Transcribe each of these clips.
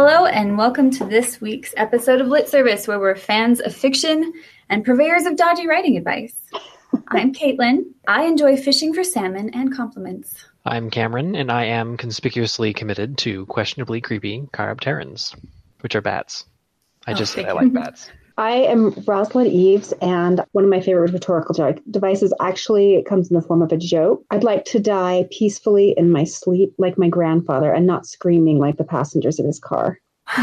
Hello, and welcome to this week's episode of Lit Service, where we're fans of fiction and purveyors of dodgy writing advice. I'm Caitlin. I enjoy fishing for salmon and compliments. I'm Cameron, and I am conspicuously committed to questionably creepy chiropterans, which are bats. I oh, just Oh, I like bats. I am Rosalyn Eves, and one of my favorite rhetorical devices actually comes in the form of a joke. I'd like to die peacefully in my sleep, like my grandfather, and not screaming like the passengers of his car.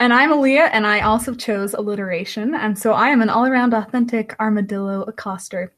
And I'm Aaliyah, and I also chose alliteration, and so I am an all-around authentic armadillo accoster,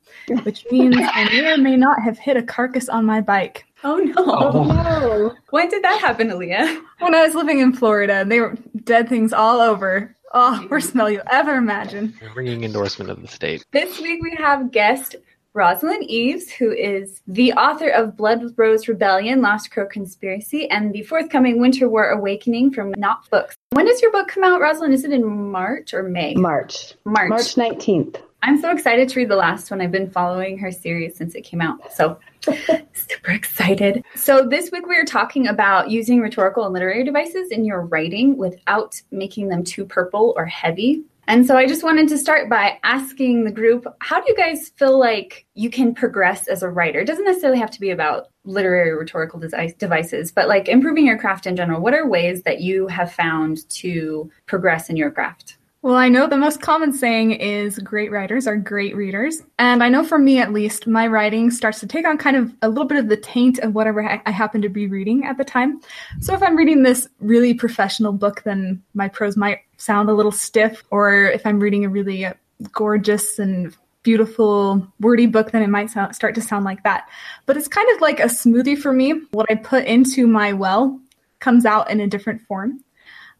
which means I may or may not have hit a carcass on my bike. oh no. Oh. No, When did that happen, Aaliyah? When I was living in Florida, and they were dead things all over. Oh, worst smell you ever imagine. A ringing endorsement of the state. This week we have guest Rosalyn Eves, who is the author of Blood Rose Rebellion, Lost Crow Conspiracy, and the forthcoming Winter War Awakening from Knopf Books. When does your book come out, Rosalyn? Is it in March or May? March, March. March nineteenth. I'm so excited to read the last one. I've been following her series since it came out. So super excited. So this week we are talking about using rhetorical and literary devices in your writing without making them too purple or heavy. And so I just wanted to start by asking the group, how do you guys feel like you can progress as a writer? It doesn't necessarily have to be about literary rhetorical desi- devices, but like improving your craft in general. What are ways that you have found to progress in your craft? Well, I know the most common saying is great writers are great readers. And I know for me at least, my writing starts to take on kind of a little bit of the taint of whatever I happen to be reading at the time. So if I'm reading this really professional book, then my prose might sound a little stiff. Or if I'm reading a really uh, gorgeous and beautiful, wordy book, then it might sound, start to sound like that. But it's kind of like a smoothie for me. What I put into my well comes out in a different form.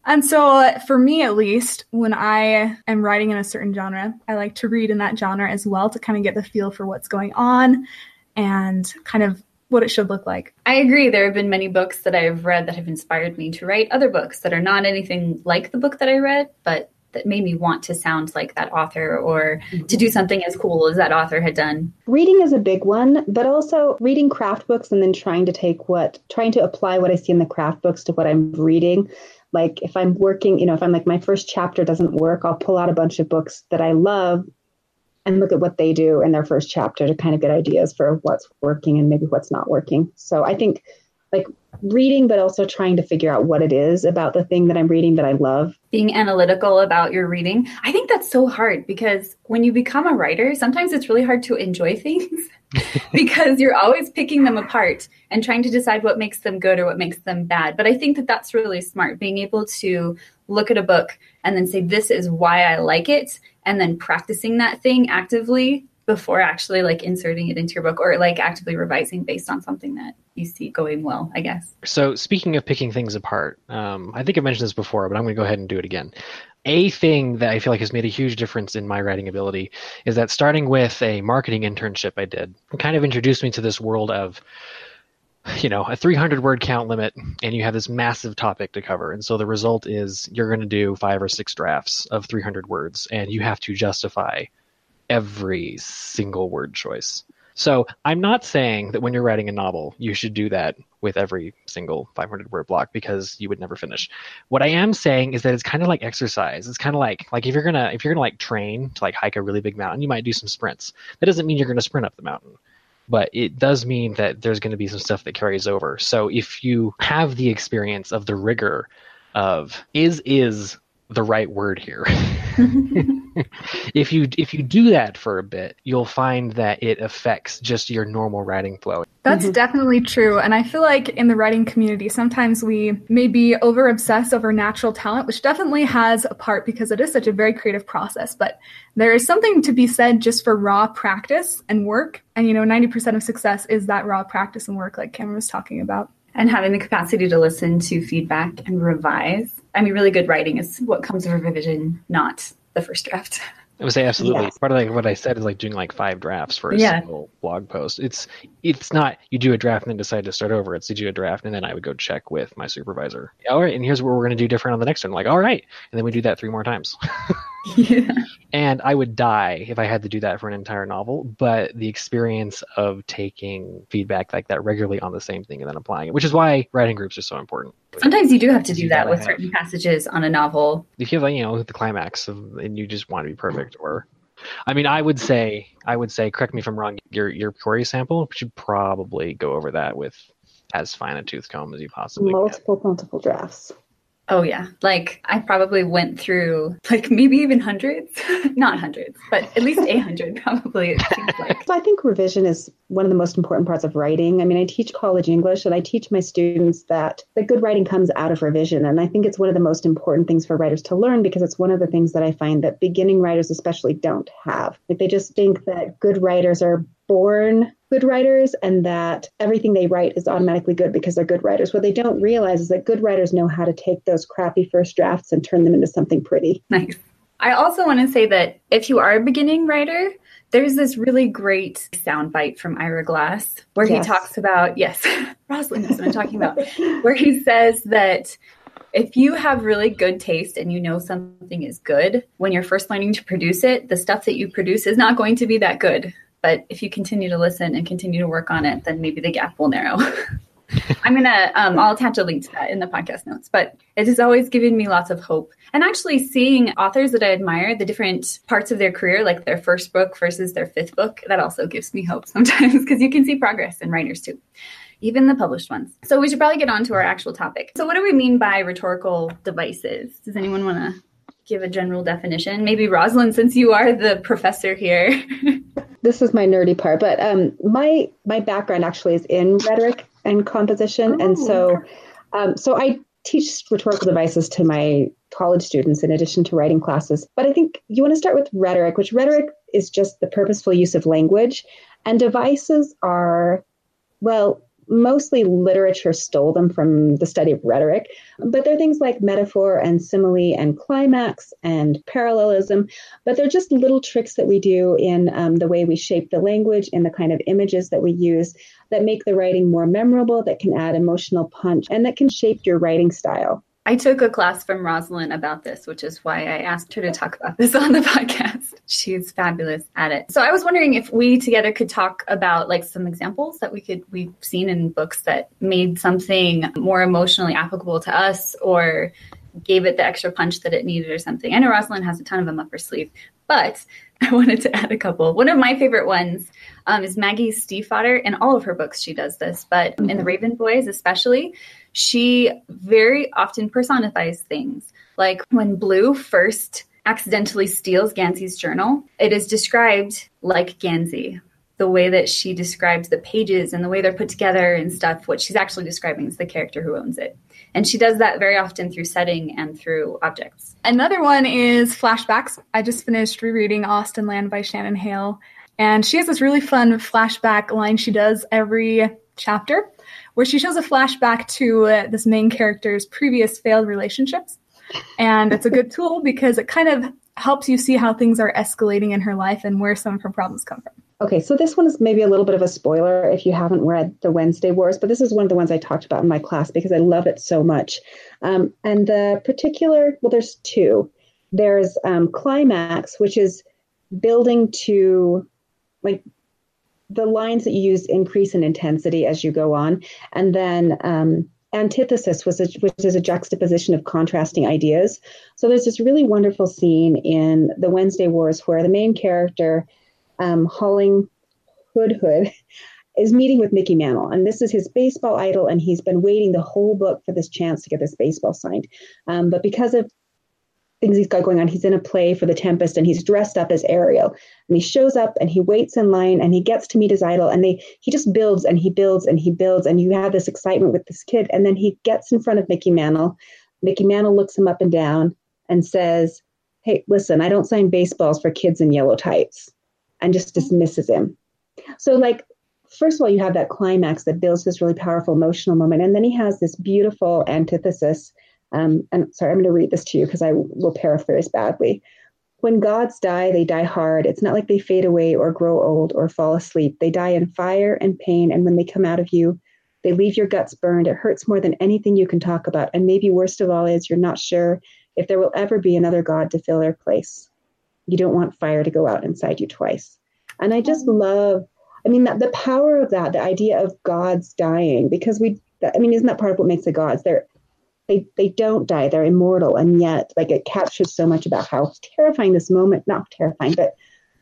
And so, uh, for me at least, when I am writing in a certain genre, I like to read in that genre as well to kind of get the feel for what's going on and kind of what it should look like. I agree. There have been many books that I've read that have inspired me to write other books that are not anything like the book that I read, but that made me want to sound like that author or to do something as cool as that author had done. Reading is a big one, but also reading craft books and then trying to take what, trying to apply what I see in the craft books to what I'm reading. Like if I'm working, you know, if I'm like my first chapter doesn't work, I'll pull out a bunch of books that I love and look at what they do in their first chapter to kind of get ideas for what's working and maybe what's not working. So I think like reading, but also trying to figure out what it is about the thing that I'm reading that I love. Being analytical about your reading. I think that's so hard because when you become a writer, sometimes it's really hard to enjoy things because you're always picking them apart and trying to decide what makes them good or what makes them bad. But I think that that's really smart being able to look at a book and then say, this is why I like it, and then practicing that thing actively before actually like inserting it into your book or like actively revising based on something that you see going well, I guess. So speaking of picking things apart, um, I think I mentioned this before, but I'm going to go ahead and do it again. A thing that I feel like has made a huge difference in my writing ability is that starting with a marketing internship I did, kind of introduced me to this world of you know a 300 word count limit and you have this massive topic to cover and so the result is you're going to do five or six drafts of 300 words and you have to justify every single word choice so i'm not saying that when you're writing a novel you should do that with every single 500 word block because you would never finish what i am saying is that it's kind of like exercise it's kind of like like if you're gonna if you're gonna like train to like hike a really big mountain you might do some sprints that doesn't mean you're gonna sprint up the mountain but it does mean that there's going to be some stuff that carries over. So if you have the experience of the rigor of is is the right word here. if you if you do that for a bit, you'll find that it affects just your normal writing flow. That's mm-hmm. definitely true. And I feel like in the writing community, sometimes we maybe over obsess over natural talent, which definitely has a part because it is such a very creative process. But there is something to be said just for raw practice and work. And, you know, 90% of success is that raw practice and work, like Cameron was talking about. and having the capacity to listen to feedback and revise. I mean, really good writing is what comes with revision, not the first draft. I would say absolutely. Yes. Part of like what I said is like doing like five drafts for a Yeah. single blog post. It's it's not you do a draft and then decide to start over. It's you do a draft and then I would go check with my supervisor. All right, and here's what we're going to do different on the next one. Like, all right, and then we do that three more times. Yeah. And I would die if I had to do that for an entire novel. But the experience of taking feedback like that regularly on the same thing and then applying it, which is why writing groups are so important. Sometimes you do have to do that with have- certain passages on a novel. If you have, like, you know, the climax of, and you just want to be perfect, or, I mean, I would say, I would say, correct me if I'm wrong. Your your query sample should probably go over that with as fine a tooth comb as you possibly can. multiple, multiple drafts. Oh yeah. Like I probably went through like maybe even hundreds. Not hundreds, but at least 800 probably it seems like. So I think revision is one of the most important parts of writing. I mean, I teach college English and I teach my students that the good writing comes out of revision. And I think it's one of the most important things for writers to learn because it's one of the things that I find that beginning writers especially don't have. Like they just think that good writers are born good writers and that everything they write is automatically good because they're good writers. What they don't realize is that good writers know how to take those crappy first drafts and turn them into something pretty. Nice. I also want to say that if you are a beginning writer, there's this really great soundbite from Ira Glass where Yes. he talks about, yes, Rosalyn knows what I'm talking about, where he says that if you have really good taste and you know something is good, when you're first learning to produce it, the stuff that you produce is not going to be that good. But if you continue to listen and continue to work on it, then maybe the gap will narrow. I'm gonna, um, I'll attach a link to that in the podcast notes. But it has always given me lots of hope. And actually, seeing authors that I admire, the different parts of their career, like their first book versus their fifth book, that also gives me hope sometimes because you can see progress in writers too even the published ones. So we should probably get on to our actual topic. So what do we mean by rhetorical devices? Does anyone want to give a general definition? Maybe Rosalyn, since you are the professor here. this is my nerdy part, but um, my my background actually is in rhetoric and composition, and Oh, so um, so I teach rhetorical devices to my college students in addition to writing classes. But I think you want to start with rhetoric, which rhetoric is just the purposeful use of language, and devices are well. Mostly literature stole them from the study of rhetoric, but they're things like metaphor and simile and climax and parallelism but they're just little tricks that we do in um, the way we shape the language and the kind of images that we use that make the writing more memorable, that can add emotional punch, and that can shape your writing style. I took a class from Rosalyn about this, which is why I asked her to talk about this on the podcast. She's fabulous at it. So I was wondering if we together could talk about like some examples that we could we've seen in books that made something more emotionally applicable to us or gave it the extra punch that it needed or something. I know Rosalyn has a ton of them up her sleeve, but I wanted to add a couple. One of my favorite ones um, is Maggie Stiefvater. In all of her books, she does this, but in The Raven Boys, especially, she very often personifies things. Like when Blue first accidentally steals Gansey's journal, it is described like Gansey. The way that she describes the pages and the way they're put together and stuff, what she's actually describing is the character who owns it. And she does that very often through setting and through objects. Another one is flashbacks. I just finished rereading Austenland by Shannon Hale, and she has this really fun flashback line she does every chapter where she shows a flashback to uh, this main character's previous failed relationships. And it's a good tool because it kind of helps you see how things are escalating in her life and where some of her problems come from. Okay, so this one is maybe a little bit of a spoiler if you haven't read The Wednesday Wars, but this is one of the ones I talked about in my class because I love it so much. Um, and the particular, well, there's two. There's um, Climax, which is building to like the lines that you use increase in intensity as you go on. And then um, antithesis was a, which is a juxtaposition of contrasting ideas. So there's this really wonderful scene in The Wednesday Wars where the main character um, Holling Hoodhood is meeting with Mickey Mantle, and this is his baseball idol, and he's been waiting the whole book for this chance to get this baseball signed. Um, but because of things he's got going on, he's in a play for the Tempest, and he's dressed up as Ariel, and he shows up and he waits in line, and he gets to meet his idol, and they he just builds and he builds and he builds, and you have this excitement with this kid, and then he gets in front of Mickey Mantle. Mickey Mantle looks him up and down and says, "Hey, listen, I don't sign baseballs for kids in yellow tights." and just dismisses him. So, like, first of all, you have that climax that builds this really powerful emotional moment, and then he has this beautiful antithesis. Um, and sorry, I'm going to read this to you because I will paraphrase badly. When gods die, they die hard. It's not like they fade away or grow old or fall asleep. They die in fire and pain, and when they come out of you, they leave your guts burned. It hurts more than anything you can talk about. And maybe worst of all is you're not sure if there will ever be another god to fill their place. you don't want fire to go out inside you twice. And I just love, I mean, that the power of that, the idea of gods dying, because we, I mean, isn't that part of what makes the gods? They're, they, they don't die, they're immortal. And yet, like, it captures so much about how terrifying this moment, not terrifying, but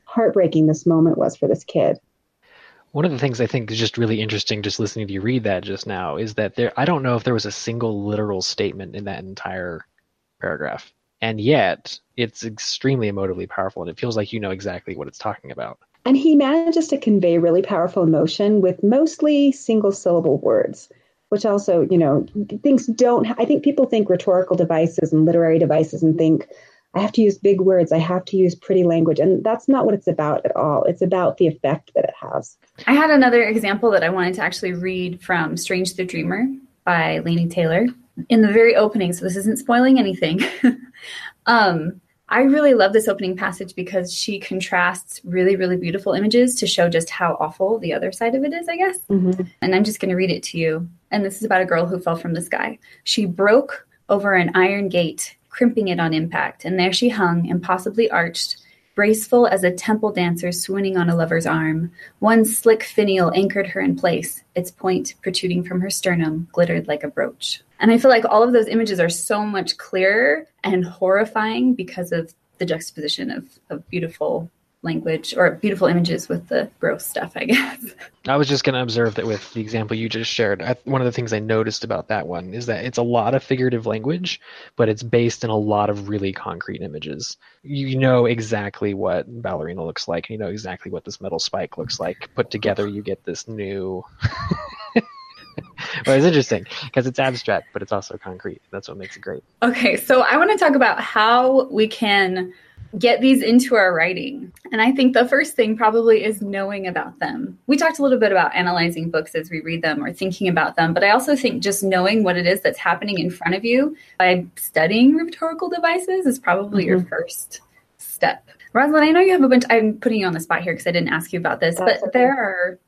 heartbreaking this moment was for this kid. One of the things I think is just really interesting, just listening to you read that just now, is that there. I don't know if there was a single literal statement in that entire paragraph, and yet it's extremely emotively powerful, and it feels like you know exactly what it's talking about. And he manages to convey really powerful emotion with mostly single syllable words, which also, you know, things don't. I think people think rhetorical devices and literary devices and think I have to use big words. I have to use pretty language. And that's not what it's about at all. It's about the effect that it has. I had another example that I wanted to actually read from Strange the Dreamer by Laini Taylor. In the very opening, so this isn't spoiling anything. um, I really love this opening passage because she contrasts really, really beautiful images to show just how awful the other side of it is, I guess. Mm-hmm. And I'm just going to read it to you. And this is about a girl who fell from the sky. She broke over an iron gate crimping it on impact, and there she hung, impossibly arched, graceful as a temple dancer swooning on a lover's arm. One slick finial anchored her in place, its point protruding from her sternum glittered like a brooch. And I feel like all of those images are so much clearer and horrifying because of the juxtaposition of, of beautiful language or beautiful images with the gross stuff, I guess. I was just going to observe that with the example you just shared. I, one of the things I noticed about that one is that it's a lot of figurative language, but it's based in a lot of really concrete images. You know exactly what ballerina looks like, and you know exactly what this metal spike looks like. Put together, you get this new. well, it's interesting because it's abstract, but it's also concrete. That's what makes it great. Okay, so I want to talk about how we can get these into our writing. And I think the first thing probably is knowing about them. We talked a little bit about analyzing books as we read them or thinking about them, but I also think just knowing what it is that's happening in front of you by studying rhetorical devices is probably mm-hmm. your first step. Rosalyn, I know you have a bunch. I'm putting you on the spot here because I didn't ask you about this, that's but okay. there are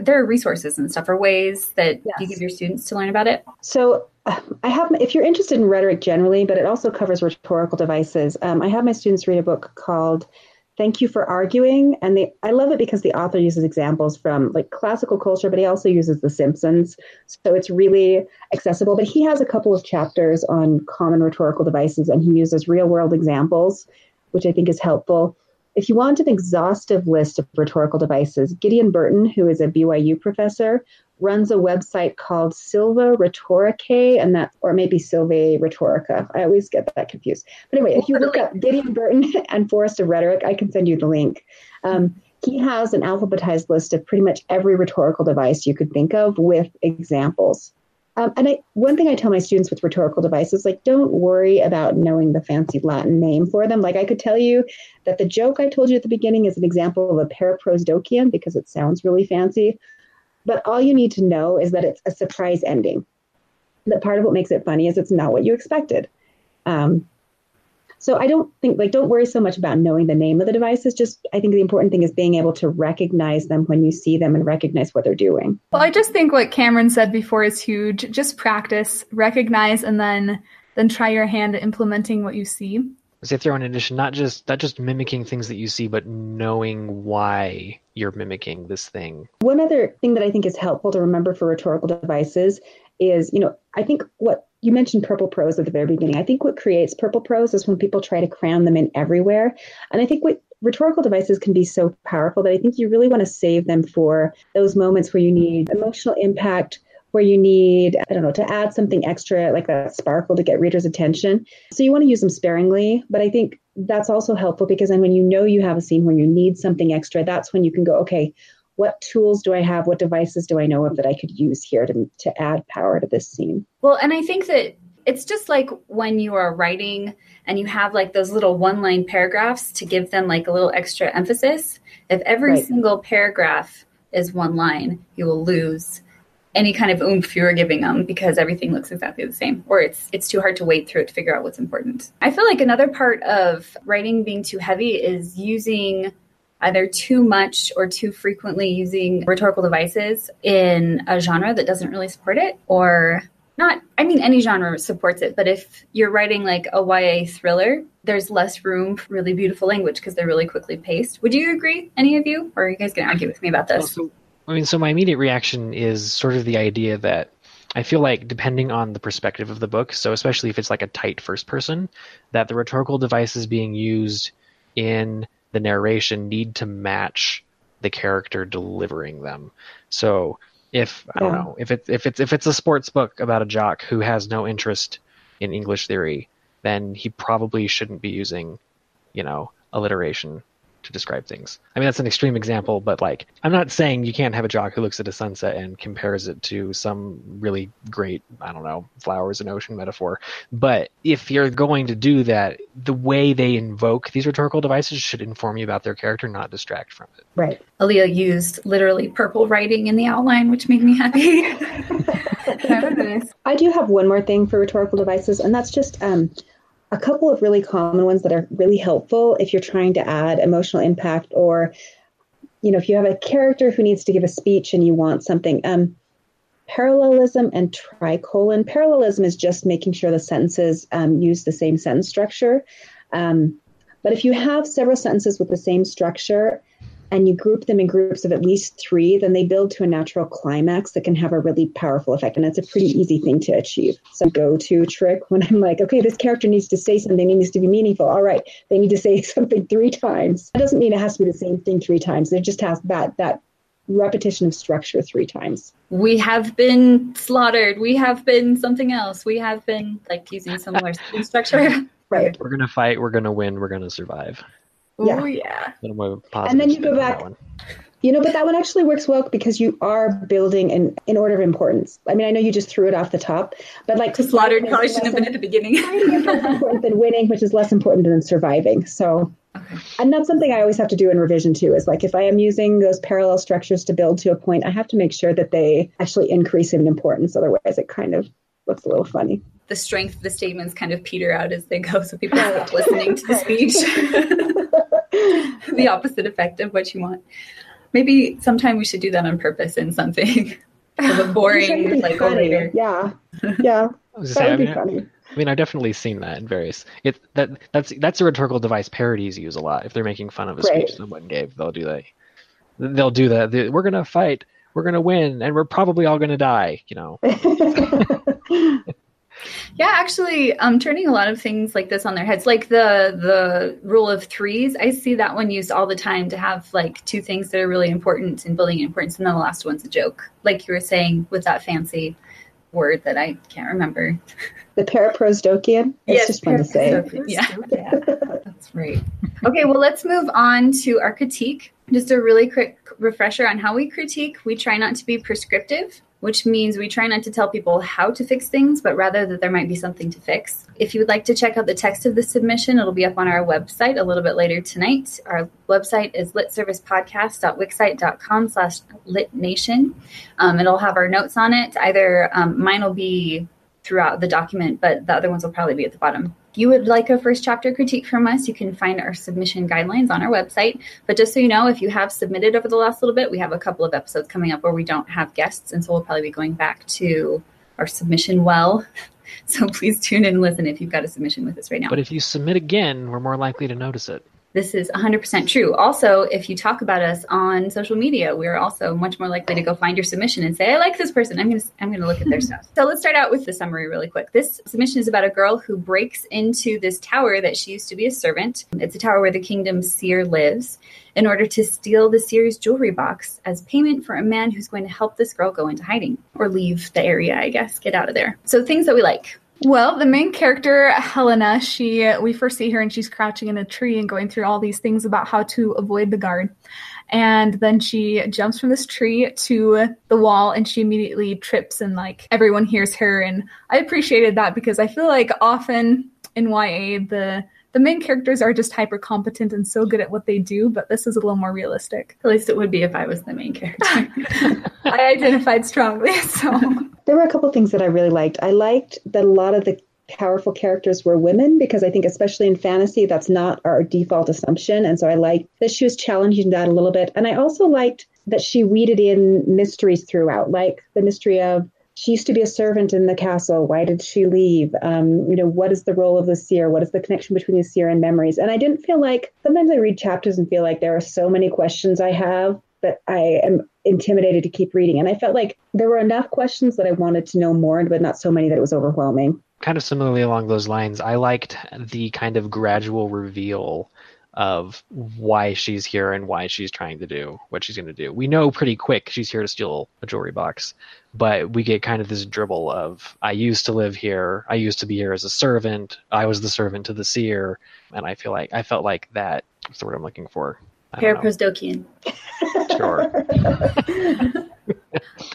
there are resources and stuff or ways that yes. you give your students to learn about it? So I have, if you're interested in rhetoric generally, but it also covers rhetorical devices, um, I have my students read a book called Thank You for Arguing. And they, I love it because the author uses examples from like classical culture, but he also uses The Simpsons. So it's really accessible. But he has a couple of chapters on common rhetorical devices and he uses real world examples, which I think is helpful. If you want an exhaustive list of rhetorical devices, Gideon Burton, who is a BYU professor, runs a website called Silva Rhetoricae, and that, or maybe Silvae Rhetorica. I always get that confused. But anyway, if you look up Gideon Burton and Forest of Rhetoric, I can send you the link. Um, he has an alphabetized list of pretty much every rhetorical device you could think of with examples. Um, and I, one thing I tell my students with rhetorical devices, like, don't worry about knowing the fancy Latin name for them. Like, I could tell you that the joke I told you at the beginning is an example of a paraprosdokian because it sounds really fancy. But all you need to know is that it's a surprise ending. That part of what makes it funny is it's not what you expected. Um, so I don't think like don't worry so much about knowing the name of the devices. Just I think the important thing is being able to recognize them when you see them and recognize what they're doing. Well, I just think what Cameron said before is huge. Just practice, recognize, and then then try your hand at implementing what you see. Say throw in addition, not just not just mimicking things that you see, but knowing why you're mimicking this thing. One other thing that I think is helpful to remember for rhetorical devices is, you know, I think what you mentioned purple prose at the very beginning. I think what creates purple prose is when people try to cram them in everywhere. And I think what rhetorical devices can be so powerful that I think you really want to save them for those moments where you need emotional impact, where you need, I don't know, to add something extra like that sparkle to get readers' attention. So you want to use them sparingly, but I think that's also helpful because then when you know you have a scene where you need something extra, that's when you can go, okay, what tools do I have? What devices do I know of that I could use here to, to add power to this scene? Well, and I think that it's just like when you are writing and you have like those little one line paragraphs to give them like a little extra emphasis. If every right. single paragraph is one line, you will lose any kind of oomph you're giving them because everything looks exactly the same or it's it's too hard to wade through it to figure out what's important. I feel like another part of writing being too heavy is using either too much or too frequently using rhetorical devices in a genre that doesn't really support it or not i mean any genre supports it but if you're writing like a ya thriller there's less room for really beautiful language because they're really quickly paced. Would you agree any of you? Or are you guys going to argue with me about this? So, i mean so my immediate reaction is sort of the idea that I feel like depending on the perspective of the book, so especially if it's like a tight first person, that the rhetorical devices being used in the narration need to match the character delivering them. So if I don't know if it's if it's if it's a sports book about a jock who has no interest in English theory, then he probably shouldn't be using, you know, alliteration to describe things. I mean, that's an extreme example, but like, I'm not saying you can't have a jock who looks at a sunset and compares it to some really great, I don't know, flowers and ocean metaphor. But if you're going to do that, the way they invoke these rhetorical devices should inform you about their character, not distract from it. Right. Aaliyah used literally purple writing in the outline, which made me happy. I do have one more thing for rhetorical devices, and that's just um, a couple of really common ones that are really helpful if you're trying to add emotional impact or you know if you have a character who needs to give a speech and you want something um, parallelism and tricolon. Parallelism is just making sure the sentences um, use the same sentence structure. Um, but if you have several sentences with the same structure and you group them in groups of at least three, then they build to a natural climax that can have a really powerful effect. And it's a pretty easy thing to achieve. So go to trick when I'm like, okay, this character needs to say something, it needs to be meaningful. All right, they need to say something three times. That doesn't mean it has to be the same thing three times. It just has that that repetition of structure three times. We have been slaughtered. We have been something else. We have been like using similar structure. Right. We're gonna fight. We're gonna win. We're gonna survive. Yeah. Oh yeah. And then you go back. You know, but that one actually works well because you are building in in order of importance. I mean, I know you just threw it off the top, but like to slaughter probably shouldn't have been at the beginning. less important than winning, which is less important than surviving. So, okay. and that's something I always have to do in revision too. Is like if I am using those parallel structures to build to a point, I have to make sure that they actually increase in importance. Otherwise, it kind of looks a little funny. The strength of the statements kind of peter out as they go, so people stop listening to the speech. the opposite effect of what you want. Maybe sometime we should do that on purpose in something of a boring like later. Yeah, yeah. Say, I, mean, funny. I mean, I've definitely seen that in various. It that that's that's a rhetorical device parodies use a lot. If they're making fun of a right. speech someone gave, they'll do that. They'll do that. We're gonna fight. We're gonna win, and we're probably all gonna die. You know. Yeah, actually, um, turning a lot of things like this on their heads, like the the rule of threes. I see that one used all the time to have like two things that are really important in building importance, and then the last one's a joke, like you were saying with that fancy word that I can't remember. The paraprosdokian. It's yes, just fun to say. Yeah, yeah, that's right. Okay, well, let's move on to our critique. Just a really quick refresher on how we critique. We try not to be prescriptive which means we try not to tell people how to fix things, but rather that there might be something to fix. If you would like to check out the text of the submission, it'll be up on our website a little bit later tonight. Our website is litservicepodcast.wixsite.com slash litnation. Um, it'll have our notes on it. Either um, mine will be throughout the document, but the other ones will probably be at the bottom you would like a first chapter critique from us, you can find our submission guidelines on our website. But just so you know, if you have submitted over the last little bit, we have a couple of episodes coming up where we don't have guests. And so we'll probably be going back to our submission well. So please tune in and listen if you've got a submission with us right now. But if you submit again, we're more likely to notice it. This is 100% true. Also, if you talk about us on social media, we're also much more likely to go find your submission and say, "I like this person. I'm going to I'm going to look at their stuff." So, let's start out with the summary really quick. This submission is about a girl who breaks into this tower that she used to be a servant. It's a tower where the kingdom seer lives in order to steal the seer's jewelry box as payment for a man who's going to help this girl go into hiding or leave the area, I guess, get out of there. So, things that we like. Well, the main character, Helena, she we first see her and she's crouching in a tree and going through all these things about how to avoid the guard. And then she jumps from this tree to the wall and she immediately trips and like everyone hears her and I appreciated that because I feel like often in YA the the main characters are just hyper competent and so good at what they do, but this is a little more realistic. At least it would be if I was the main character. I identified strongly, so there were a couple things that I really liked. I liked that a lot of the powerful characters were women because I think, especially in fantasy, that's not our default assumption. And so I liked that she was challenging that a little bit. And I also liked that she weeded in mysteries throughout, like the mystery of she used to be a servant in the castle. Why did she leave? Um, you know, what is the role of the seer? What is the connection between the seer and memories? And I didn't feel like sometimes I read chapters and feel like there are so many questions I have that I am intimidated to keep reading. And I felt like there were enough questions that I wanted to know more, but not so many that it was overwhelming. Kind of similarly along those lines, I liked the kind of gradual reveal of why she's here and why she's trying to do what she's going to do. We know pretty quick she's here to steal a jewelry box, but we get kind of this dribble of I used to live here, I used to be here as a servant, I was the servant to the seer, and I feel like I felt like that. What's the word I'm looking for? Paraprosdokian. Sure.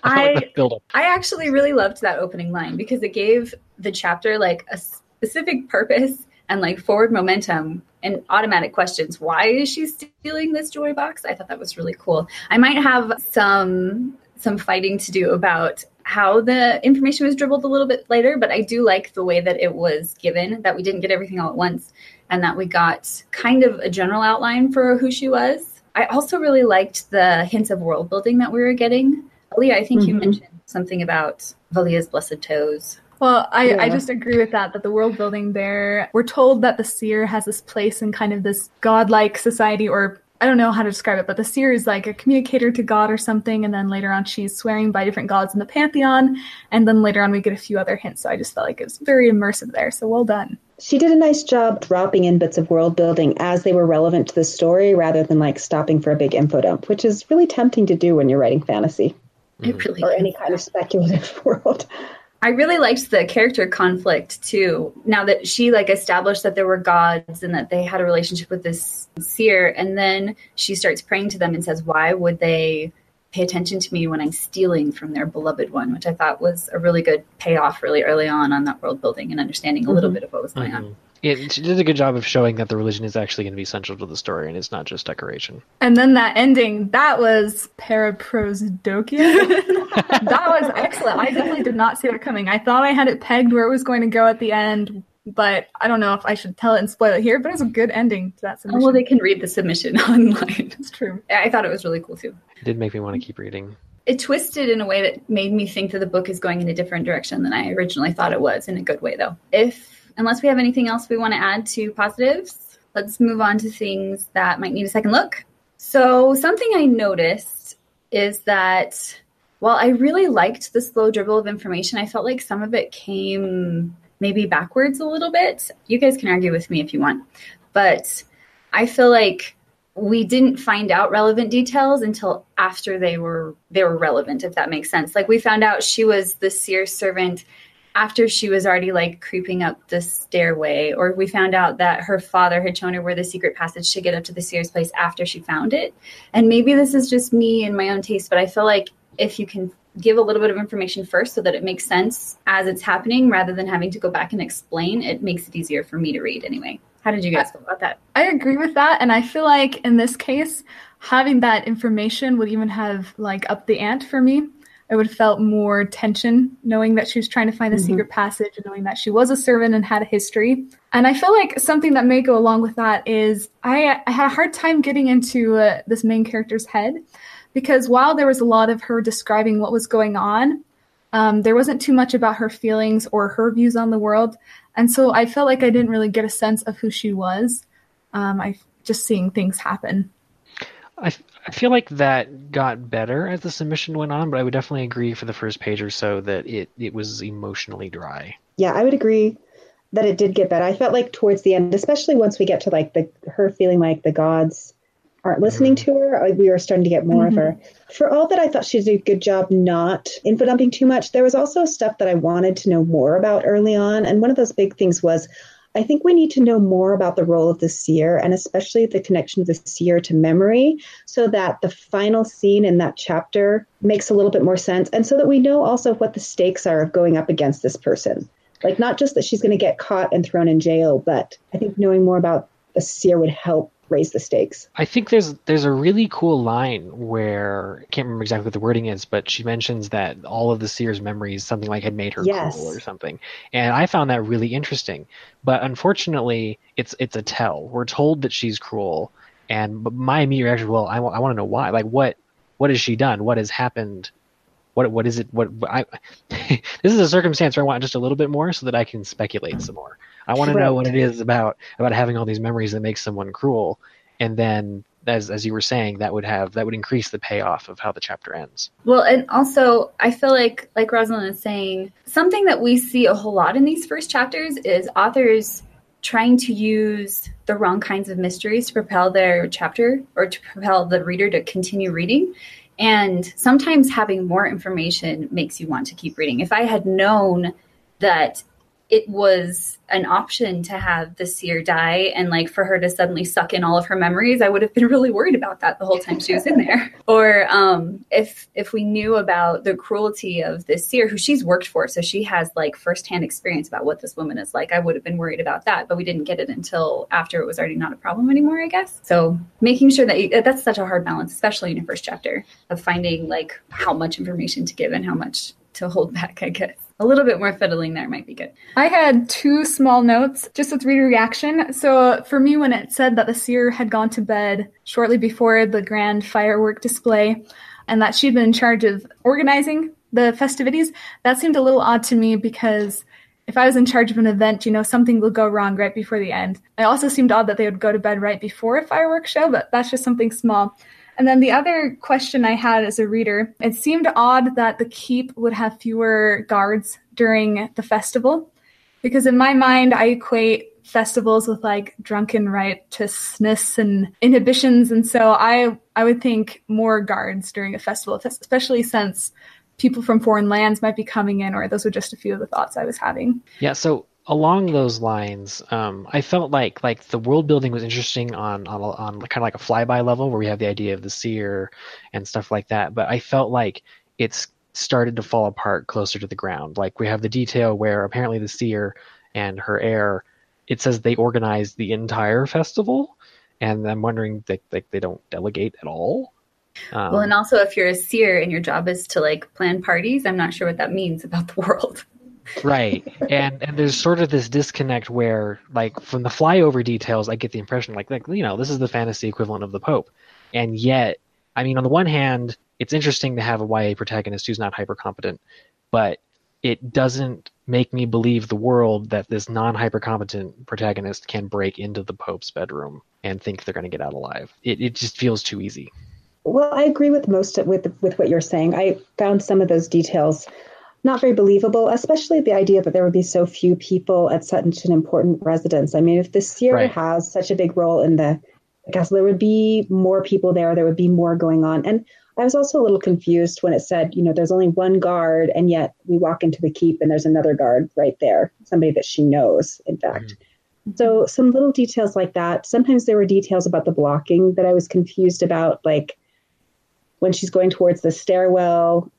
I I actually really loved that opening line because it gave the chapter like a specific purpose and like forward momentum and automatic questions. Why is she stealing this joy box? I thought that was really cool. I might have some some fighting to do about how the information was dribbled a little bit later, but I do like the way that it was given, that we didn't get everything all at once, and that we got kind of a general outline for who she was. I also really liked the hints of world building that we were getting. Leah, I think mm-hmm. you mentioned something about Valia's blessed toes. Well, I, yeah. I just agree with that, that the world building there, we're told that the seer has this place in kind of this godlike society, or I don't know how to describe it, but the seer is like a communicator to God or something, and then later on she's swearing by different gods in the pantheon, and then later on we get a few other hints. So I just felt like it was very immersive there. So well done. She did a nice job dropping in bits of world building as they were relevant to the story rather than like stopping for a big info dump, which is really tempting to do when you're writing fantasy. Mm-hmm. It really or any kind of speculative world. I really liked the character conflict too. Now that she like established that there were gods and that they had a relationship with this seer, and then she starts praying to them and says, "Why would they pay attention to me when I'm stealing from their beloved one?" Which I thought was a really good payoff, really early on on that world building and understanding a mm-hmm. little bit of what was going mm-hmm. on. It, she did a good job of showing that the religion is actually going to be central to the story and it's not just decoration. And then that ending, that was paraprosdokia. that was excellent. I definitely did not see that coming. I thought I had it pegged where it was going to go at the end, but I don't know if I should tell it and spoil it here, but it's a good ending to that submission. Oh, well, they can read the submission online. It's true. I thought it was really cool too. It did make me want to keep reading. It twisted in a way that made me think that the book is going in a different direction than I originally thought it was, in a good way, though. If unless we have anything else we want to add to positives, let's move on to things that might need a second look. So, something I noticed is that while I really liked the slow dribble of information, I felt like some of it came maybe backwards a little bit. You guys can argue with me if you want, but I feel like we didn't find out relevant details until after they were they were relevant if that makes sense like we found out she was the seer servant after she was already like creeping up the stairway, or we found out that her father had shown her where the secret passage to get up to the seer's place after she found it. And maybe this is just me and my own taste, but I feel like if you can give a little bit of information first so that it makes sense as it's happening rather than having to go back and explain, it makes it easier for me to read anyway. How did you guys feel about that? I agree with that. And I feel like in this case, having that information would even have like up the ante for me I would have felt more tension knowing that she was trying to find the mm-hmm. secret passage and knowing that she was a servant and had a history. And I feel like something that may go along with that is I, I had a hard time getting into uh, this main character's head because while there was a lot of her describing what was going on, um, there wasn't too much about her feelings or her views on the world. And so I felt like I didn't really get a sense of who she was. Um, I just seeing things happen. I, I feel like that got better as the submission went on, but I would definitely agree for the first page or so that it, it was emotionally dry. Yeah, I would agree that it did get better. I felt like towards the end, especially once we get to like the her feeling like the gods aren't listening mm-hmm. to her, we were starting to get more mm-hmm. of her. For all that I thought she did a good job not info dumping too much, there was also stuff that I wanted to know more about early on. And one of those big things was I think we need to know more about the role of the seer and especially the connection of the seer to memory so that the final scene in that chapter makes a little bit more sense and so that we know also what the stakes are of going up against this person. Like, not just that she's going to get caught and thrown in jail, but I think knowing more about the seer would help raise the stakes. I think there's there's a really cool line where I can't remember exactly what the wording is, but she mentions that all of the seer's memories something like had made her yes. cruel or something, and I found that really interesting. But unfortunately, it's it's a tell. We're told that she's cruel, and my immediate reaction, well, I, I want to know why. Like, what what has she done? What has happened? what what is it? What I this is a circumstance where I want just a little bit more so that I can speculate some more. I want to know what it is about about having all these memories that makes someone cruel, and then as as you were saying, that would have that would increase the payoff of how the chapter ends. Well, and also I feel like like Rosalyn is saying, something that we see a whole lot in these first chapters is authors trying to use the wrong kinds of mysteries to propel their chapter or to propel the reader to continue reading. And sometimes having more information makes you want to keep reading. If I had known that it was an option to have the seer die and like for her to suddenly suck in all of her memories i would have been really worried about that the whole time she was in there. Or um, if if we knew about the cruelty of this seer who she's worked for so she has like firsthand experience about what this woman is like i would have been worried about that but we didn't get it until after it was already not a problem anymore i guess. So making sure that you, that's such a hard balance especially in your first chapter of finding like how much information to give and how much to hold back i guess a little bit more fiddling there might be good. I had two small notes just with reader reaction. So for me, when it said that the seer had gone to bed shortly before the grand firework display and that she'd been in charge of organizing the festivities, that seemed a little odd to me because if I was in charge of an event, you know, something will go wrong right before the end. It also seemed odd that they would go to bed right before a fireworks show, but that's just something small. And then the other question I had as a reader, it seemed odd that the keep would have fewer guards during the festival. Because in my mind, I equate festivals with like drunken riotousness and inhibitions. And so I, I would think more guards during a festival, especially since people from foreign lands might be coming in, or those were just a few of the thoughts I was having. Yeah, so along those lines, um, I felt like like the world building was interesting on on, on kind of like a flyby level where we have the idea of the seer and stuff like that. But I felt like it's started to fall apart closer to the ground. Like we have the detail where apparently the seer and her heir, it says they organize the entire festival, and I'm wondering like like they don't delegate at all. Um, well, and also if you're a seer and your job is to like plan parties, I'm not sure what that means about the world right. And and there's sort of this disconnect where like from the flyover details i get the impression like like you know this is the fantasy equivalent of the pope. And yet i mean on the one hand it's interesting to have a ya protagonist who's not hyper competent but it doesn't make me believe the world that this non hyper competent protagonist can break into the pope's bedroom and think they're going to get out alive. It, it just feels too easy. Well i agree with most of, with with what you're saying. I found some of those details not very believable, especially the idea that there would be so few people at such an important residence. I mean, if the seer right. has such a big role in the castle, there would be more people there, there would be more going on. And I was also a little confused when it said, you know, there's only one guard, and yet we walk into the keep and there's another guard right there, somebody that she knows, in fact. Mm-hmm. So, some little details like that. Sometimes there were details about the blocking that I was confused about, like when she's going towards the stairwell,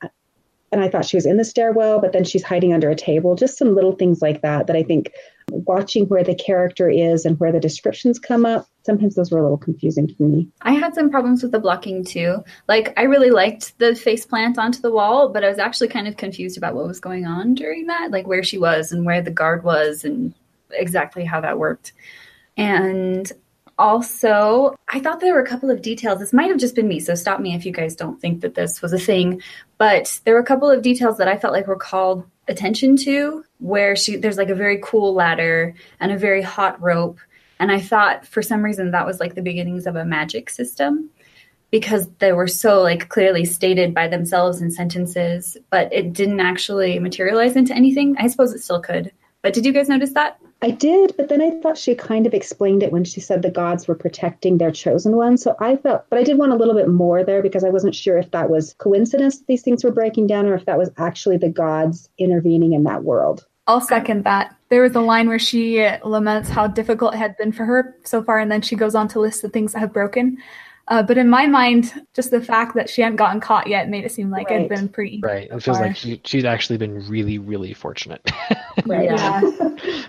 and I thought she was in the stairwell, but then she's hiding under a table. Just some little things like that that I think watching where the character is and where the descriptions come up, sometimes those were a little confusing to me. I had some problems with the blocking too. Like I really liked the face plant onto the wall, but I was actually kind of confused about what was going on during that, like where she was and where the guard was and exactly how that worked. And also, I thought there were a couple of details. This might have just been me, so stop me if you guys don't think that this was a thing. But there were a couple of details that I felt like were called attention to, where she there's like a very cool ladder and a very hot rope, and I thought for some reason that was like the beginnings of a magic system because they were so like clearly stated by themselves in sentences, but it didn't actually materialize into anything. I suppose it still could. But did you guys notice that? I did, but then I thought she kind of explained it when she said the gods were protecting their chosen one. So I felt, but I did want a little bit more there because I wasn't sure if that was coincidence that these things were breaking down or if that was actually the gods intervening in that world. I'll second that. There was a line where she laments how difficult it had been for her so far, and then she goes on to list the things that have broken. Uh, but in my mind, just the fact that she hadn't gotten caught yet made it seem like right. it had been pretty. Right. It feels far. like she, she'd actually been really, really fortunate. right. Yeah.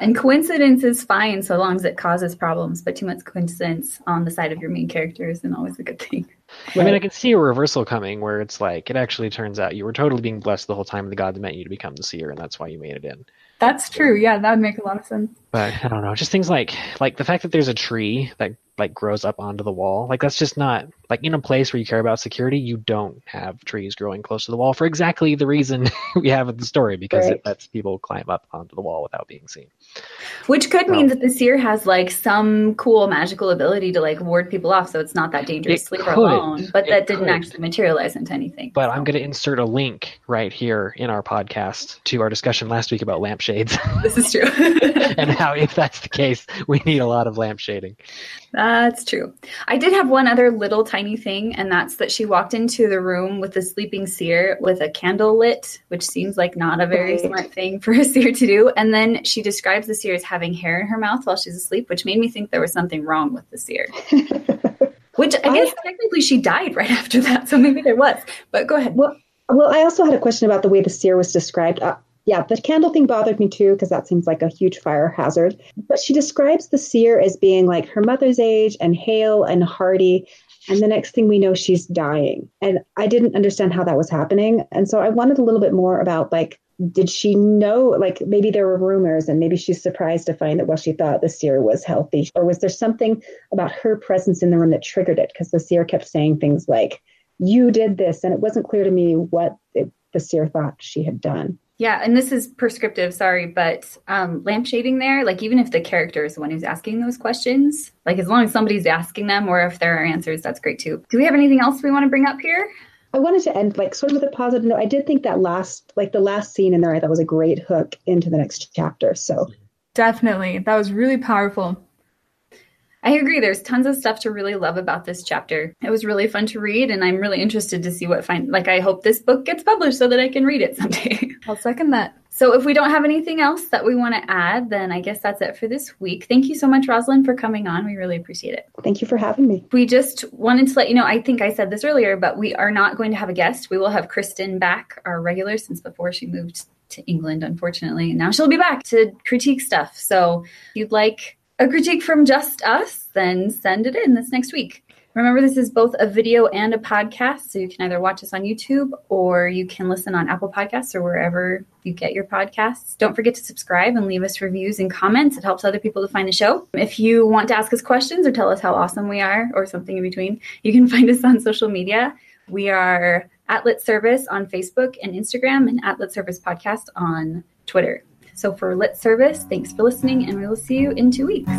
And coincidence is fine so long as it causes problems, but too much coincidence on the side of your main character isn't always a good thing. Right. I mean, I can see a reversal coming where it's like it actually turns out you were totally being blessed the whole time, and the gods meant you to become the seer, and that's why you made it in. That's true. Yeah, that would make a lot of sense. But I don't know, just things like like the fact that there's a tree that like grows up onto the wall. Like that's just not like in a place where you care about security, you don't have trees growing close to the wall for exactly the reason we have in the story because Right. it lets people climb up onto the wall without being seen. Which could mean that the seer has like some cool magical ability to like ward people off, so it's not that dangerous It could. Her alone. But It that didn't could. actually materialize into anything. But I'm going to insert a link right here in our podcast to our discussion last week about lampshades this is true. and how, if that's the case, we need a lot of lampshading. That's true. I did have one other little tiny thing, and that's that she walked into the room with the sleeping seer with a candle lit, which seems like not a very Right. smart thing for a seer to do. And then she describes the seer as having hair in her mouth while she's asleep, which made me think there was something wrong with the seer. Which I I- guess technically she died right after that, so maybe there was. But go ahead. Well, well, I also had a question about the way the seer was described. Uh, yeah, the candle thing bothered me too because that seems like a huge fire hazard. But she describes the seer as being like her mother's age and hale and hearty. And the next thing we know, she's dying. And I didn't understand how that was happening. And so I wanted a little bit more about like, did she know, like maybe there were rumors and maybe she's surprised to find that, well, she thought the seer was healthy. Or was there something about her presence in the room that triggered it? Because the seer kept saying things like, you did this. And it wasn't clear to me what it, the seer thought she had done. Yeah, and this is prescriptive, sorry, but um, lampshading there, like even if the character is the one who's asking those questions, like as long as somebody's asking them or if there are answers, that's great too. Do we have anything else we want to bring up here? I wanted to end like sort of with a positive note. I did think that last, like the last scene in there, I thought was a great hook into the next chapter. So Definitely. That was really powerful. I agree. There's tons of stuff to really love about this chapter. It was really fun to read, and I'm really interested to see what find. Like, I hope this book gets published so that I can read it someday. I'll second that. so, if we don't have anything else that we want to add, then I guess that's it for this week. Thank you so much, Rosalyn, for coming on. We really appreciate it. thank you for having me. We just wanted to let you know, I think I said this earlier, but we are not going to have a guest. We will have Kristen back, our regular, since before she moved to England, unfortunately. Now she'll be back to critique stuff. So if you'd like a critique from just us, then send it in this next week. Remember, this is both a video and a podcast, so you can either watch us on YouTube or you can listen on Apple Podcasts or wherever you get your podcasts. Don't forget to subscribe and leave us reviews and comments. It helps other people to find the show. If you want to ask us questions or tell us how awesome we are or something in between, you can find us on social media. We are at Lit Service on Facebook and Instagram and at Lit Service Podcast on Twitter. So for Lit Service, thanks for listening, and we will see you in two weeks.